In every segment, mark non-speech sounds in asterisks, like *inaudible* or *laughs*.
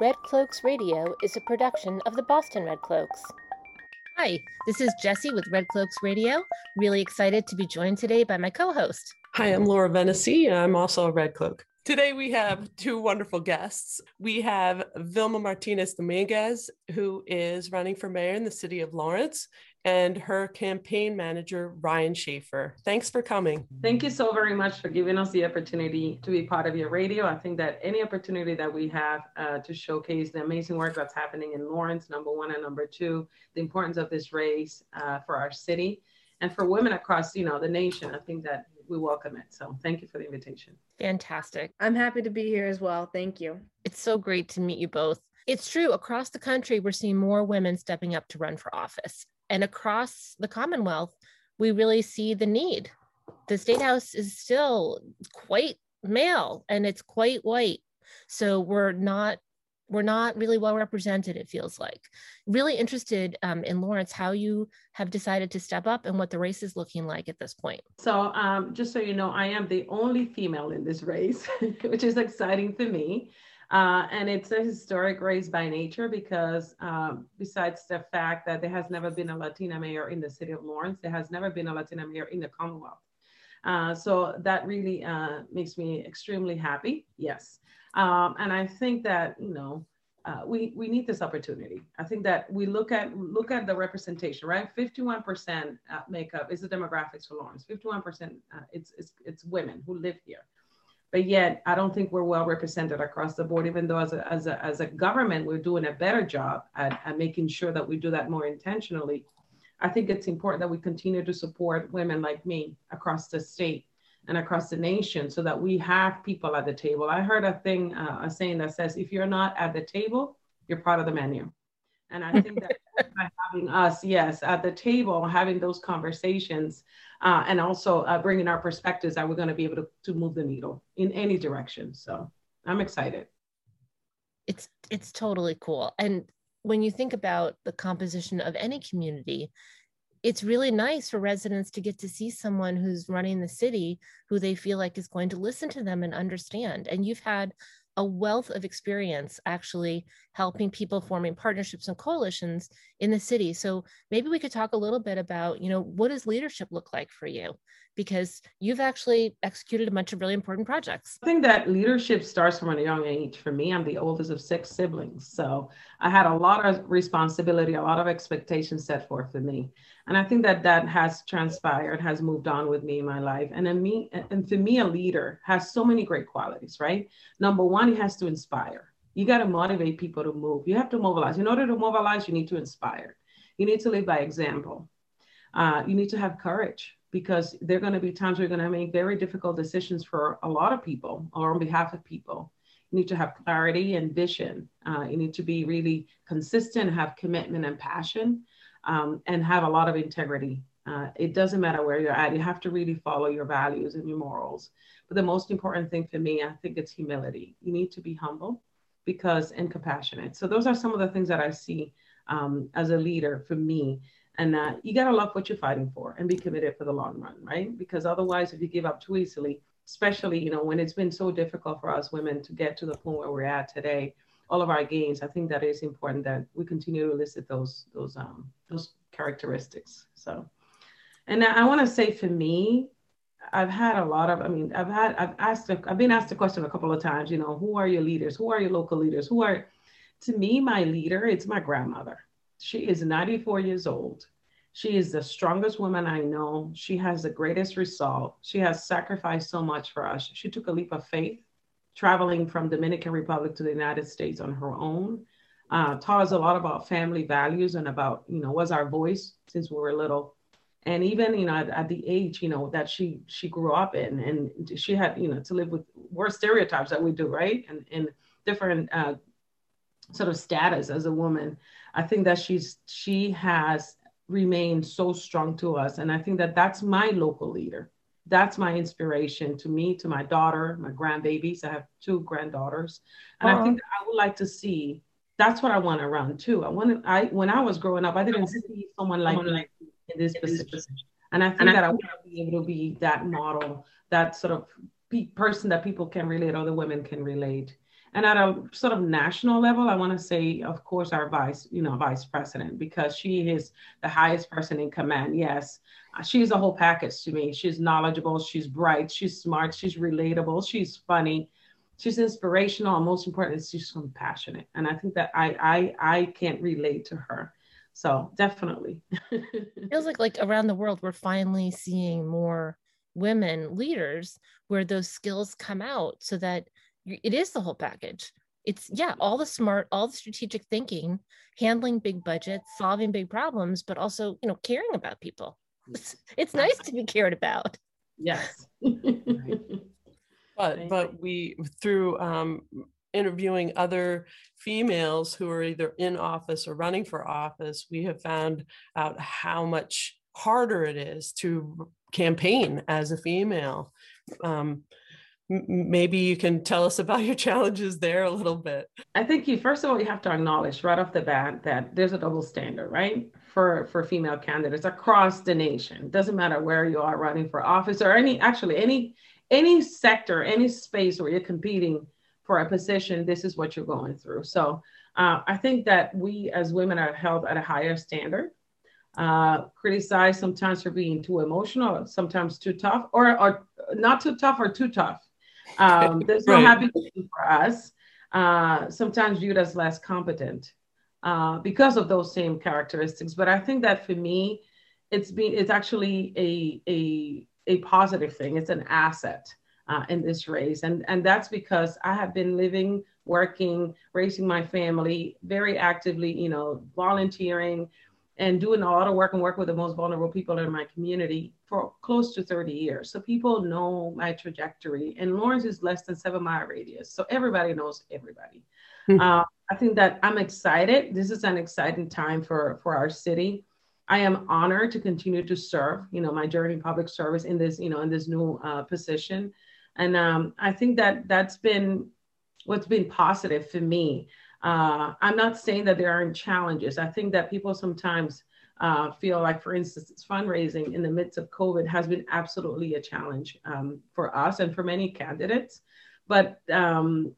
Red Cloaks Radio is a production of the Boston Red Cloaks. Hi, this is Jesse with Red Cloaks Radio. Really excited to be joined today by my co host. Hi, I'm Laura Vennessy. I'm also a Red Cloak. Today we have two wonderful guests. We have Vilma Martinez Dominguez, who is running for mayor in the city of Lawrence, and her campaign manager, Ryan Schaefer. Thanks for coming. Thank you so very much for giving us the opportunity to be part of your radio. I think that any opportunity that we have uh, to showcase the amazing work that's happening in Lawrence, number one, and number two, the importance of this race uh, for our city and for women across, you know, the nation, I think that we welcome it. So thank you for the invitation. Fantastic. I'm happy to be here as well. Thank you. It's so great to meet you both. It's true, across the country, we're seeing more women stepping up to run for office. And across the Commonwealth, we really see the need. The State House is still quite male and it's quite white. So we're not we're not really well represented, it feels like. Really interested um, in Lawrence, how you have decided to step up and what the race is looking like at this point. So, um, just so you know, I am the only female in this race, *laughs* which is exciting for me. Uh, and it's a historic race by nature because, um, besides the fact that there has never been a Latina mayor in the city of Lawrence, there has never been a Latina mayor in the Commonwealth. Uh, so that really uh, makes me extremely happy. Yes. Um, and I think that, you know, uh, we, we need this opportunity. I think that we look at look at the representation, right? 51% uh, makeup is the demographics for Lawrence. 51% uh, it's, it's, it's women who live here. But yet, I don't think we're well represented across the board, even though as a, as a, as a government, we're doing a better job at, at making sure that we do that more intentionally. I think it's important that we continue to support women like me across the state and across the nation so that we have people at the table. I heard a thing, uh, a saying that says, if you're not at the table, you're part of the menu. And I think that by having us, yes, at the table, having those conversations, uh, and also uh, bringing our perspectives, that we're going to be able to, to move the needle in any direction. So I'm excited. It's it's totally cool. And when you think about the composition of any community, it's really nice for residents to get to see someone who's running the city who they feel like is going to listen to them and understand. And you've had a wealth of experience actually helping people forming partnerships and coalitions in the city. So maybe we could talk a little bit about, you know, what does leadership look like for you? Because you've actually executed a bunch of really important projects. I think that leadership starts from a young age. For me, I'm the oldest of six siblings. So I had a lot of responsibility, a lot of expectations set forth for me. And I think that that has transpired, has moved on with me in my life. And in me, and for me, a leader has so many great qualities, right? Number one, he has to inspire you got to motivate people to move. You have to mobilize. In order to mobilize, you need to inspire. You need to live by example. Uh, you need to have courage because there are going to be times where you're going to make very difficult decisions for a lot of people or on behalf of people. You need to have clarity and vision. Uh, you need to be really consistent, have commitment and passion, um, and have a lot of integrity. Uh, it doesn't matter where you're at. You have to really follow your values and your morals. But the most important thing for me, I think it's humility. You need to be humble because and compassionate. So those are some of the things that I see um, as a leader for me. And uh, you got to love what you're fighting for and be committed for the long run, right? Because otherwise, if you give up too easily, especially you know when it's been so difficult for us women to get to the point where we're at today, all of our gains, I think that is important that we continue to elicit those those um, those characteristics. So, and I want to say for me, I've had a lot of, I mean, I've had, I've asked, I've been asked the question a couple of times, you know, who are your leaders? Who are your local leaders? Who are, to me, my leader, it's my grandmother. She is 94 years old. She is the strongest woman I know. She has the greatest resolve. She has sacrificed so much for us. She took a leap of faith, traveling from Dominican Republic to the United States on her own. Uh, taught us a lot about family values and about, you know, was our voice since we were little. And even you know at, at, the age you know that she she grew up in and she had you know to live with worse stereotypes that we do right? And in different uh, sort of status as a woman. I think that she's she has remained so strong to us. And i think that that's my local leader. That's my inspiration to me to my daughter my grandbabies. I have two granddaughters. And i think that i would like to see that's what i want to run too i want to i when i was growing up i didn't see someone like, like in this position. And I think and that I, I want to be able to be that model, that sort of pe- person that people can relate, other women can relate. And at a sort of national level, I want to say, of course, our vice, you know, vice president, because she is the highest person in command. Yes, she's a whole package to me. She's knowledgeable, she's bright, she's smart, she's relatable, she's funny, she's inspirational, and most important, she's compassionate. And I think that I I I can't relate to her. So definitely. *laughs* feels like like around the world we're finally seeing more women leaders where those skills come out so that it is the whole package it's yeah all the smart all the strategic thinking handling big budgets solving big problems but also you know caring about people it's, mm-hmm. *laughs* it's nice to be cared about yes *laughs* but but we through um, interviewing other females who are either in office or running for office we have found out how much harder it is to campaign as a female. Um, maybe you can tell us about your *laughs* challenges there a little bit. I think you first of all you have to acknowledge right off the bat that there's a double standard right for for female candidates across the nation. Doesn't matter where you are running for office or any actually any any sector any space where you're competing for a position this is what you're going through so uh, i think that we as women are held at a higher standard uh, criticized sometimes for being too emotional, sometimes too tough, or, or not too tough or too tough. Um, *laughs* there's no right. happy for us. Uh, sometimes viewed as less competent uh, because of those same characteristics. But I think that for me, it's been it's actually a a a positive thing. It's an asset uh, in this race, and and that's because I have been living, working, raising my family very actively. You know, volunteering, and doing a lot of work and work with the most vulnerable people in my community for close to 30 years. So people know my trajectory. And Lawrence is less than seven mile radius. So everybody knows everybody. Mm-hmm. Uh, I think that I'm excited. This is an exciting time for, for our city. I am honored to continue to serve, you know, my journey in public service in this, you know, in this new uh, position. And um, I think that that's been what's been positive for me. Uh, I'm not saying that there aren't challenges. I think that people sometimes uh, feel like, for instance, fundraising in the midst of COVID has been absolutely a challenge um, for us and for many candidates. But um,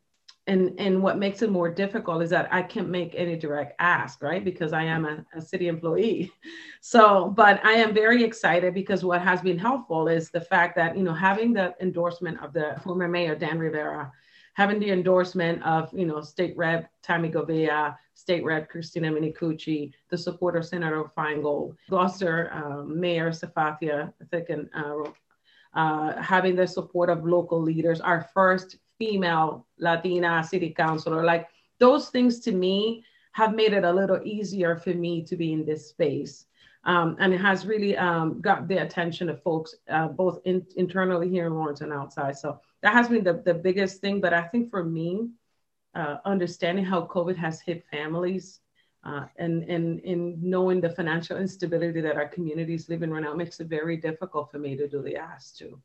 and and what makes it more difficult is that I can't make any direct ask, right? Because I am a, a city employee. *laughs* So, but I am very excited because what has been helpful is the fact that you know having the endorsement of the former mayor Dan Rivera having the endorsement of, you know, State Rep Tammy Govea, State Rep Christina Minicucci, the support of Senator Finegold, Gloucester um, Mayor Sefatia Theken, uh, uh, having the support of local leaders, our first female Latina city councilor, like those things to me have made it a little easier for me to be in this space. Um, and it has really um, got the attention of folks uh, both in, internally here in Lawrence and outside. So that has been the, the biggest thing. But I think for me, uh, understanding how COVID has hit families uh, and, and in knowing the financial instability that our communities live in right now makes it very difficult for me to do the ask too.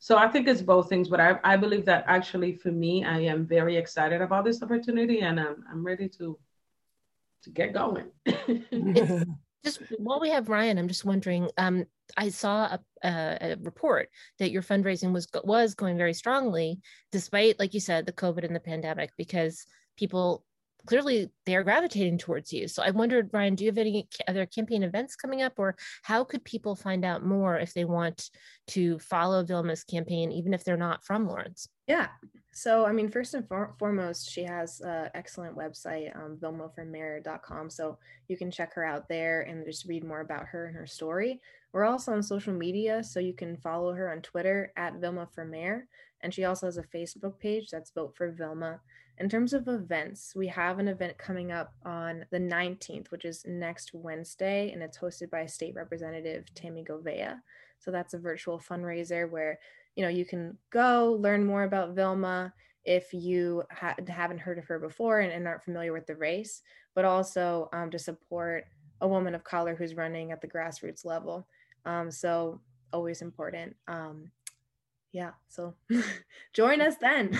So I think it's both things, but I, I believe that actually for me, I am very excited about this opportunity and I'm, I'm ready to to get going. *laughs* *laughs* just while we have Ryan, I'm just wondering. Um, I saw a, a, a, report that your fundraising was was going very strongly, despite, like you said, the COVID and the pandemic, because people clearly they're gravitating towards you. So I wondered, Ryan, do you have any other campaign events coming up, or how could people find out more if they want to follow Vilma's campaign, even if they're not from Lawrence? Yeah. So, I mean, first and for- foremost, she has an excellent website, um, vilmaformayor.com. So you can check her out there and just read more about her and her story. We're also on social media, so you can follow her on Twitter at Vilma for Mayor. And she also has a Facebook page that's Vote for Vilma. In terms of events, we have an event coming up on the 19th, which is next Wednesday, and it's hosted by State Representative Tammy Govea. So that's a virtual fundraiser where you know you can go learn more about Vilma if you ha- haven't heard of her before and, and, aren't familiar with the race, but also um, to support a woman of color who's running at the grassroots level. Um, so always important. Um, yeah, so *laughs* join us then.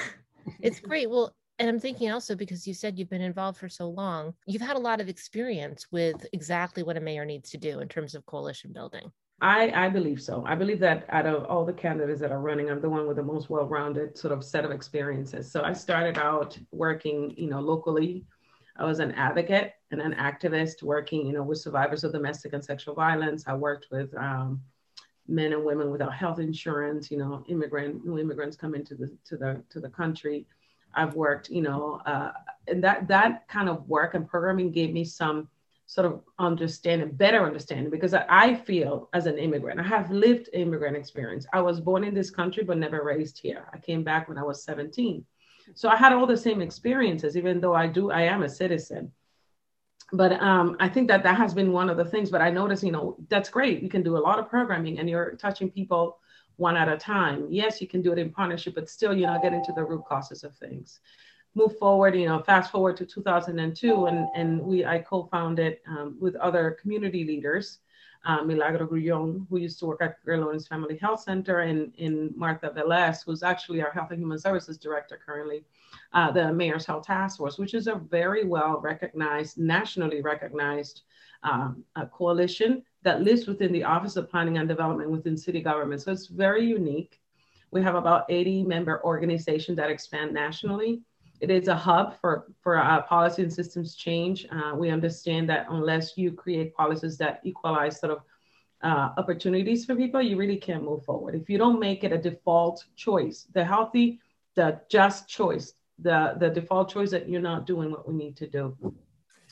it's great. Well, and I'm thinking also because you said you've been involved for so long, you've had a lot of experience with exactly what a mayor needs to do in terms of coalition building. I, I believe so. I believe that out of all the candidates that are running, I'm the one with the most well-rounded sort of set of experiences. So I started out working, you know, locally. I was an advocate and an activist working, you know, with survivors of domestic and sexual violence. I worked with um, men and women without health insurance, you know, immigrant new immigrants come into the to the to the country. I've worked, you know, uh, and that that kind of work and programming gave me some sort of understanding, better understanding, because I feel as an immigrant, I have lived immigrant experience. I was born in this country, but never raised here. I came back when I was 17. So I had all the same experiences, even though I do, I am a citizen. But um, I think that that has been one of the things. But I notice, you know, that's great. You can do a lot of programming and you're touching people one at a time. Yes, you can do it in partnership, but still, you know, get into the root causes of things move forward, you know, fast forward to 2002, and, and we I co-founded um, with other community leaders, uh, Milagro Grullon, who used to work at Greater Family Health Center, and, and Martha Velez, who's actually our Health and Human Services Director currently, uh, the Mayor's Health Task Force, which is a very well recognized, nationally recognized um, coalition that lives within the Office of Planning and Development within city government. So it's very unique. We have about 80 member organizations that expand nationally. It is a hub for, for uh, policy and systems change. Uh, we understand that unless you create policies that equalize sort of uh, opportunities for people, you really can't move forward. If you don't make it a default choice, the healthy, the just choice, the, the default choice that you're not doing what we need to do.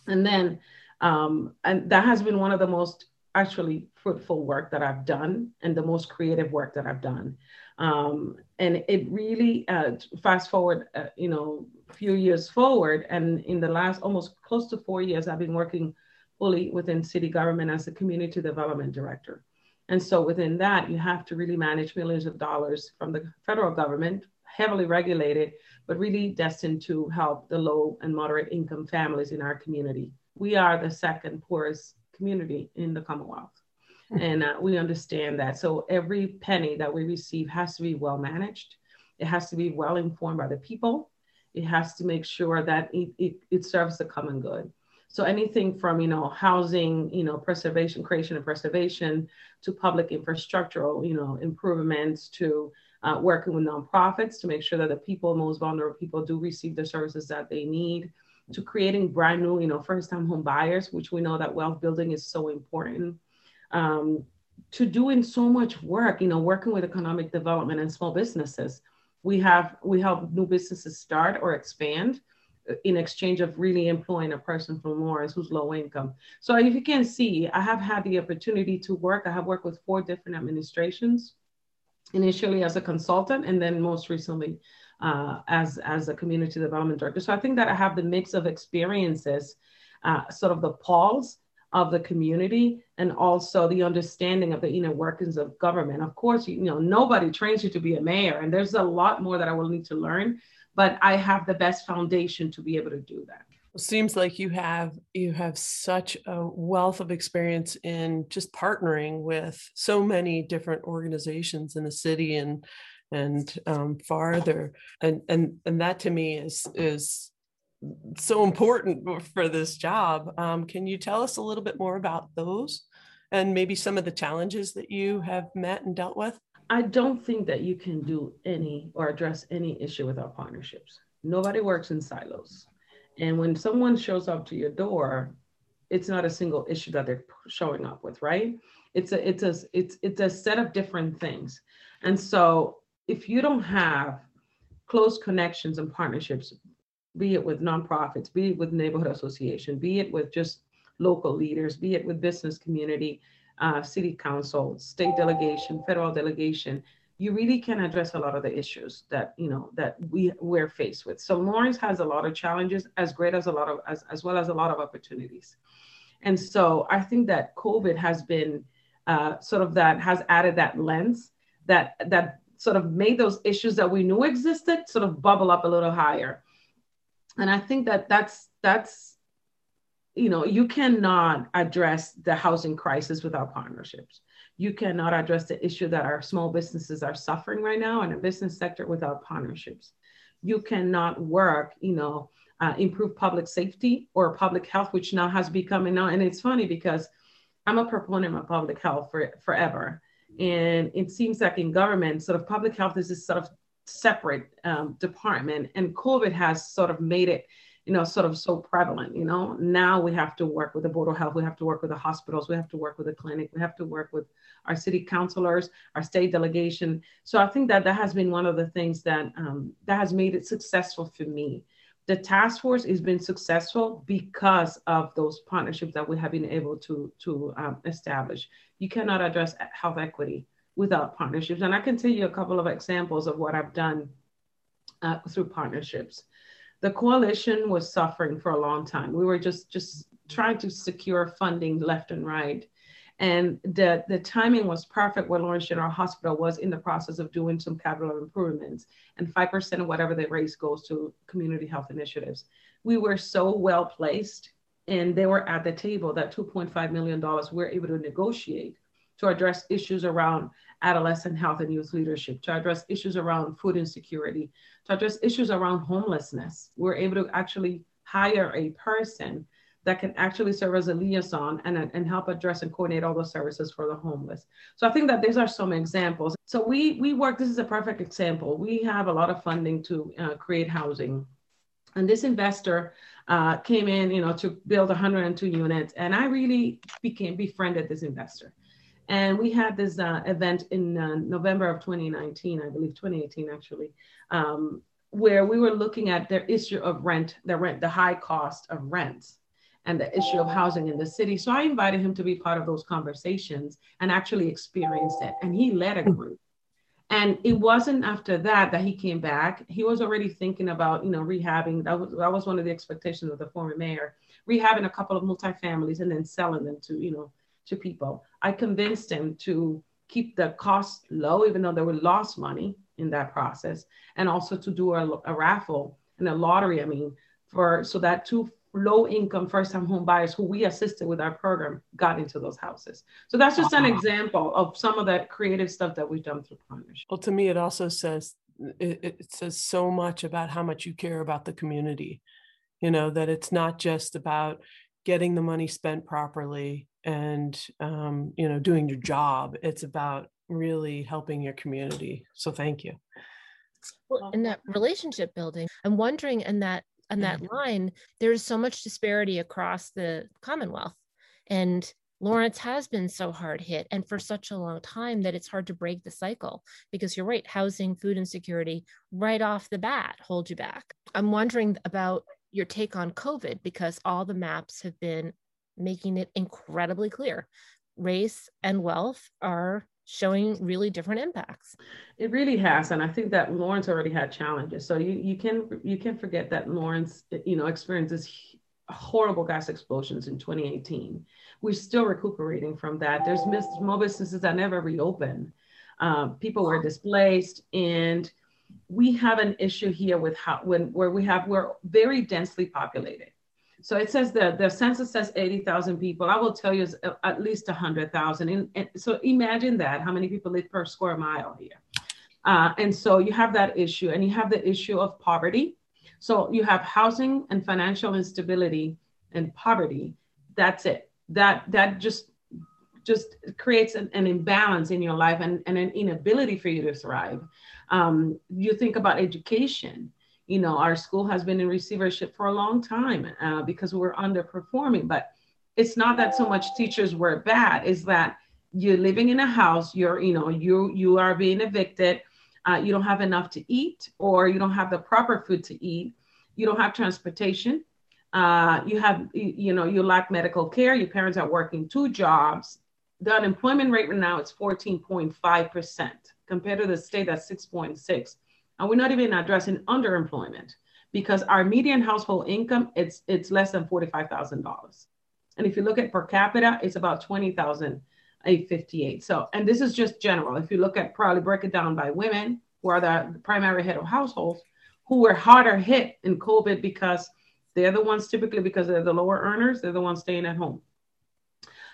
And then, um, and that has been one of the most actually fruitful work that I've done and the most creative work that I've done. Um, and it really, uh, fast forward, uh, you know, a few years forward, and in the last almost close to four years, I've been working fully within city government as a community development director. And so within that, you have to really manage millions of dollars from the federal government, heavily regulated, but really destined to help the low and moderate income families in our community. We are the second poorest community in the Commonwealth and uh, we understand that. So every penny that we receive has to be well managed. It has to be well informed by the people. It has to make sure that it, it, it serves the common good. So anything from you know housing, you know preservation, creation and preservation, to public infrastructural, you know improvements, to uh, working with nonprofits to make sure that the people, most vulnerable people, do receive the services that they need, to creating brand new, you know, first-time home buyers, which we know that wealth building is so important um, to doing so much work, you know, working with economic development and small businesses. We have we help new businesses start or expand in exchange of really employing a person from Lawrence who's low income. So if you can see, I have had the opportunity to work. I have worked with four different administrations, initially as a consultant, and then most recently uh, as as a community development director. So I think that I have the mix of experiences, uh, sort of the pulse of the community and also the understanding of the inner workings of government. Of course, you, know, nobody trains you to be a mayor, and there's a lot more that I will need to learn, but I have the best foundation to be able to do that. Seems like you have you have such a wealth of experience in just partnering with so many different organizations in the city and and um, farther and and and that to me is is so important for this job. Um, can you tell us a little bit more about those and maybe some of the challenges that you have met and dealt with? I don't think that you can do any or address any issue without partnerships. Nobody works in silos. And when someone shows up to your door, it's not a single issue that they're showing up with, right? It's a it's a it's it's a set of different things. And so if you don't have close connections and partnerships be it with nonprofits, be it with neighborhood association, be it with just local leaders, be it with business community, uh, city council, state delegation, federal delegation, you really can address a lot of the issues that you know that we we're faced with. So Lawrence has a lot of challenges, as great as a lot of as, as well as a lot of opportunities. And so I think that COVID has been uh, sort of that has added that lens that that sort of made those issues that we knew existed sort of bubble up a little higher. And i think that that's that's you know you cannot address the housing crisis without partnerships. You cannot address the issue that our small businesses are suffering right now in the business sector without partnerships. You cannot work you know uh, improve public safety or public health which now has become you know and it's funny because I'm a proponent of public health for forever. And it seems like in government, sort of public health is this sort of separate um, department, and COVID has sort of made it, you know, sort of so prevalent. You know, now we have to work with the board of health, we have to work with the hospitals, we have to work with the clinic, we have to work with our city councilors, our state delegation. So I think that that has been one of the things that um, that has made it successful for me. The task force has been successful because of those partnerships that we have been able to to um, establish. You cannot address health equity without partnerships, and I can tell you a couple of examples of what I've done uh, through partnerships. The coalition was suffering for a long time. We were just just trying to secure funding left and right and the, the timing was perfect when Lawrence General Hospital was in the process of doing some capital improvements, and 5% of whatever they raise goes to community health initiatives. We were so well placed, and they were at the table that $2.5 million we are able to negotiate to address issues around adolescent health and youth leadership, to address issues around food insecurity, to address issues around homelessness. We we're able to actually hire a person that can actually serve as a liaison and, and help address and coordinate all those services for the homeless. So I think that these are some examples. So we we work. This is a perfect example. We have a lot of funding to uh, create housing, and this investor uh, came in, you know, to build 102 units, and I really became befriended this investor. And we had this uh, event in uh, November of 2019, I believe 2018 actually, um, where we were looking at the issue of rent, the rent, the high cost of rent and the issue of housing in the city. So I invited him to be part of those conversations and actually experience it. And he led a group. And it wasn't after that that he came back. He was already thinking about, you know, rehabbing. That was that was one of the expectations of the former mayor, rehabbing a couple of multifamilies and then selling them to, you know, to people. I convinced him to keep the cost low, even though there were lost money in that process, and also to do a, a raffle and a lottery. I mean, for so that two low income first time home buyers who we assisted with our program got into those houses. So that's just an example of some of that creative stuff that we've done through partnership. Well, to me, it also says it, it says so much about how much you care about the community. You know that it's not just about getting the money spent properly and um, you know doing your job. It's about really helping your community. So thank you. Well, in that relationship building, I'm wondering in that on that mm-hmm. line, there's so much disparity across the Commonwealth. And Lawrence has been so hard hit and for such a long time that it's hard to break the cycle because you're right, housing, food insecurity right off the bat hold you back. I'm wondering about your take on COVID because all the maps have been making it incredibly clear. Race and wealth are showing really different impacts. It really has, and I think that Lawrence already had challenges. So you you can you can forget that Lawrence you know experiences horrible gas explosions in 2018. We're still recuperating from that. There's small businesses that never reopen Um, people were displaced, and we have an issue here with how when where we have we're very densely populated. So it says the, the census says 80,000 people. I will tell you at least 100,000. And, and, so imagine that, how many people live per square mile here. Uh, and so you have that issue and you have the issue of poverty. So you have housing and financial instability and poverty. That's it. That, that just, just creates an, an imbalance in your life and, and an inability for you to thrive. Um, you think about education you know, our school has been in receivership for a long time uh, because we're underperforming. But it's not that so much teachers were bad; is that you're living in a house, you're, you know, you you are being evicted, uh, you don't have enough to eat, or you don't have the proper food to eat, you don't have transportation, uh, you have, you, you know, you lack medical care, your parents are working two jobs. The unemployment rate right now is 14.5 percent compared to the state that's 6.6 and we're not even addressing underemployment because our median household income it's it's less than $45,000. And if you look at per capita, it's about 20,858. So, and this is just general. If you look at probably break it down by women who are the primary head of households who were harder hit in COVID because they're the ones typically because they're the lower earners, they're the ones staying at home.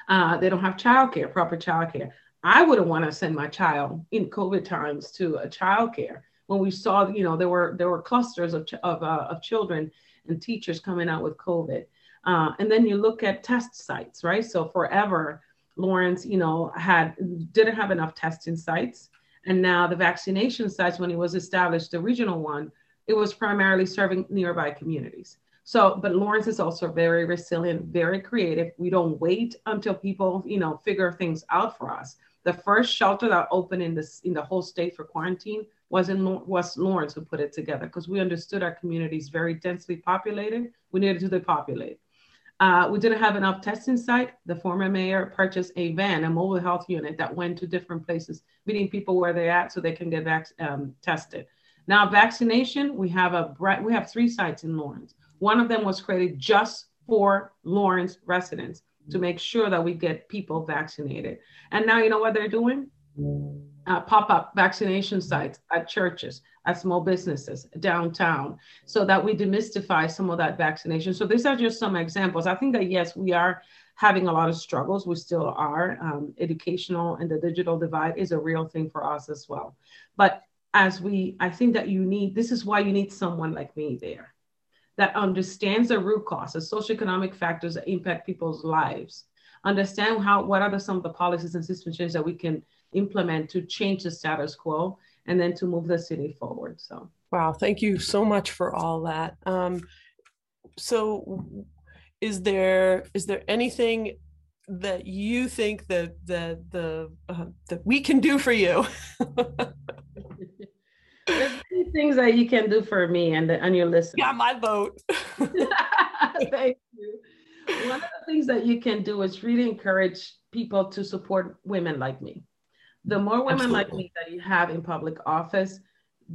Uh, they don't have childcare, proper childcare. I wouldn't want to send my child in COVID times to a childcare when we saw, you know, there were there were clusters of of, uh, of children and teachers coming out with COVID. Uh, and then you look at test sites, right? So forever, Lawrence, you know, had didn't have enough testing sites. And now the vaccination sites, when it was established, the regional one, it was primarily serving nearby communities. So, but Lawrence is also very resilient, very creative. We don't wait until people, you know, figure things out for us. The first shelter that opened in this in the whole state for quarantine was in was Lawrence who put it together because we understood our communities very densely populated. We needed to depopulate. Uh, we didn't have enough testing site. The former mayor purchased a van, a mobile health unit that went to different places, meeting people where they're at so they can get vac- um, tested. Now, vaccination, we have a we have three sites in Lawrence. One of them was created just for Lawrence residents to make sure that we get people vaccinated. And now you know what they're doing? Uh, pop up vaccination sites at churches, at small businesses downtown, so that we demystify some of that vaccination. So these are just some examples. I think that yes, we are having a lot of struggles. We still are. Um, educational and the digital divide is a real thing for us as well. But as we, I think that you need, this is why you need someone like me there that understands the root causes, socioeconomic factors that impact people's lives, understand how what are the, some of the policies and system changes that we can implement to change the status quo and then to move the city forward. So wow, thank you so much for all that. Um, so is there is there anything that you think that that the uh, that we can do for you There's many things that you can do for me and, the, and your listeners. Yeah, my vote. *laughs* Thank you. One of the things that you can do is really encourage people to support women like me. The more women Absolutely. like me that you have in public office,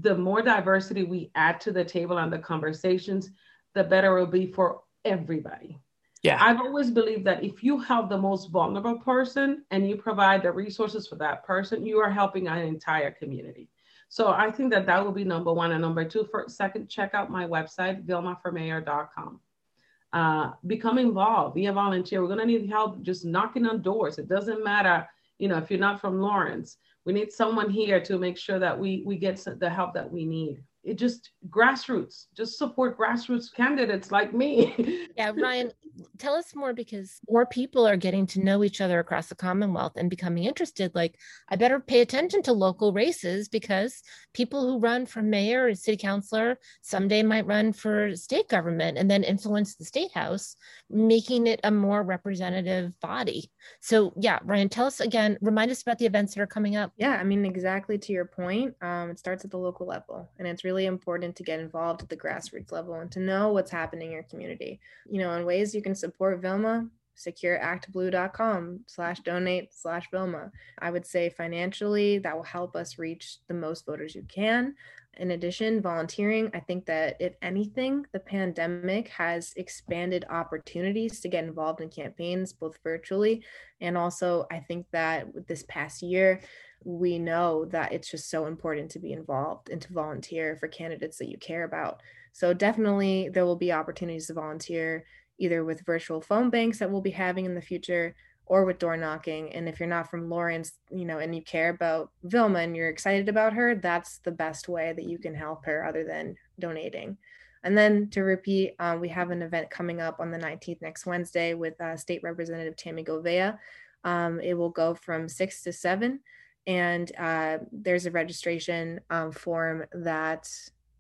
the more diversity we add to the table and the conversations, the better it will be for everybody. Yeah. I've always believed that if you help the most vulnerable person and you provide the resources for that person, you are helping an entire community. So I think that that will be number one. And number two, for second, check out my website, vilmaformayor.com. Uh, become involved, be a volunteer. We're going to need help just knocking on doors. It doesn't matter, you know, if you're not from Lawrence, we need someone here to make sure that we, we get the help that we need. It just grassroots just support grassroots candidates like me. Yeah ryan tell us more because more people are getting to know each other across the commonwealth and becoming interested like i better pay attention to local races because people who run for mayor or city councilor someday might run for state government and then influence the state house making it a more representative body so yeah ryan tell us again remind us about the events that are coming up yeah i mean exactly to your point um, it starts at the local level and it's really important to get involved at the grassroots level and to know what's happening in your community. You know, in ways you can support Vilma, secure.actblue.com slash donate slash Vilma. I would say financially, that will help us reach the most voters you can. In addition, volunteering, I think that if anything, the pandemic has expanded opportunities to get involved in campaigns, both virtually and also I think that with this past year, we know that it's just so important to be involved and to volunteer for candidates that you care about. So definitely there will be opportunities to volunteer either with virtual phone banks that we'll be having in the future or with door knocking. And if you're not from Lawrence, you know, and you care about Vilma and you're excited about her, that's the best way that you can help her other than donating. And then to repeat, um, we have an event coming up on the 19th next Wednesday with uh, State Representative Tammy Govea. Um, it will go from 6 to 7 and uh, there's a registration um, form that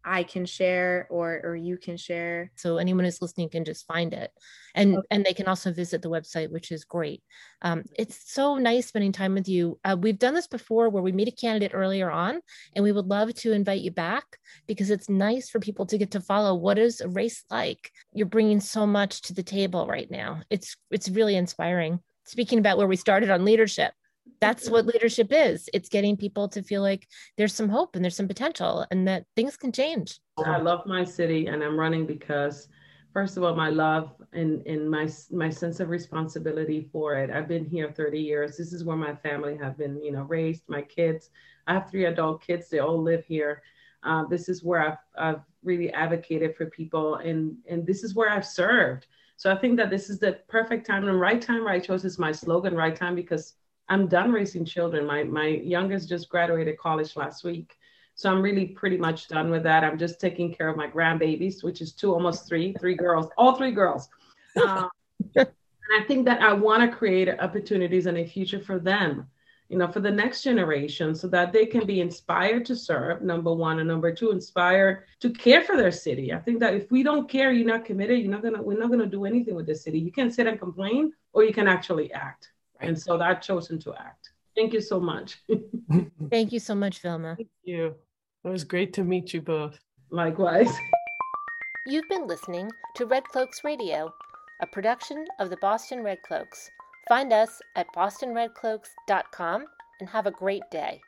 I can share or or you can share. So anyone who's listening can just find it, and okay. and they can also visit the website, which is great. Um, it's so nice spending time with you. Uh, we've done this before, where we meet a candidate earlier on, and we would love to invite you back because it's nice for people to get to follow what is a race like. You're bringing so much to the table right now. It's it's really inspiring. Speaking about where we started on leadership, that's what leadership is. It's getting people to feel like there's some hope and there's some potential and that things can change. I love my city and i'm running because first of all my love and, and my my sense of responsibility for it. I've been here 30 years. This is where my family have been you know raised my kids. I have three adult kids. They all live here. Uh, this is where I've, I've really advocated for people and and this is where i've served. So i think that this is the perfect time and right time right choice is my slogan right time because I'm done raising children. My my youngest just graduated college last week. So I'm really pretty much done with that. I'm just taking care of my grandbabies, which is two, almost three, three girls, all three girls. Um, *laughs* And I think that I want to create opportunities and a future for them, you know, for the next generation so that they can be inspired to serve, number one, and number two, inspired to care for their city. I think that if we don't care, you're not committed, you're not gonna, we're not gonna do anything with the city. You can sit and complain or you can actually act. Right. And so I've chosen to act. Thank you so much. *laughs* Thank you so much, Vilma. Thank you. It was great to meet you both. Likewise. *laughs* You've been listening to Red Cloaks Radio, a production of the Boston Red Cloaks. Find us at bostonredcloaks.com and have a great day.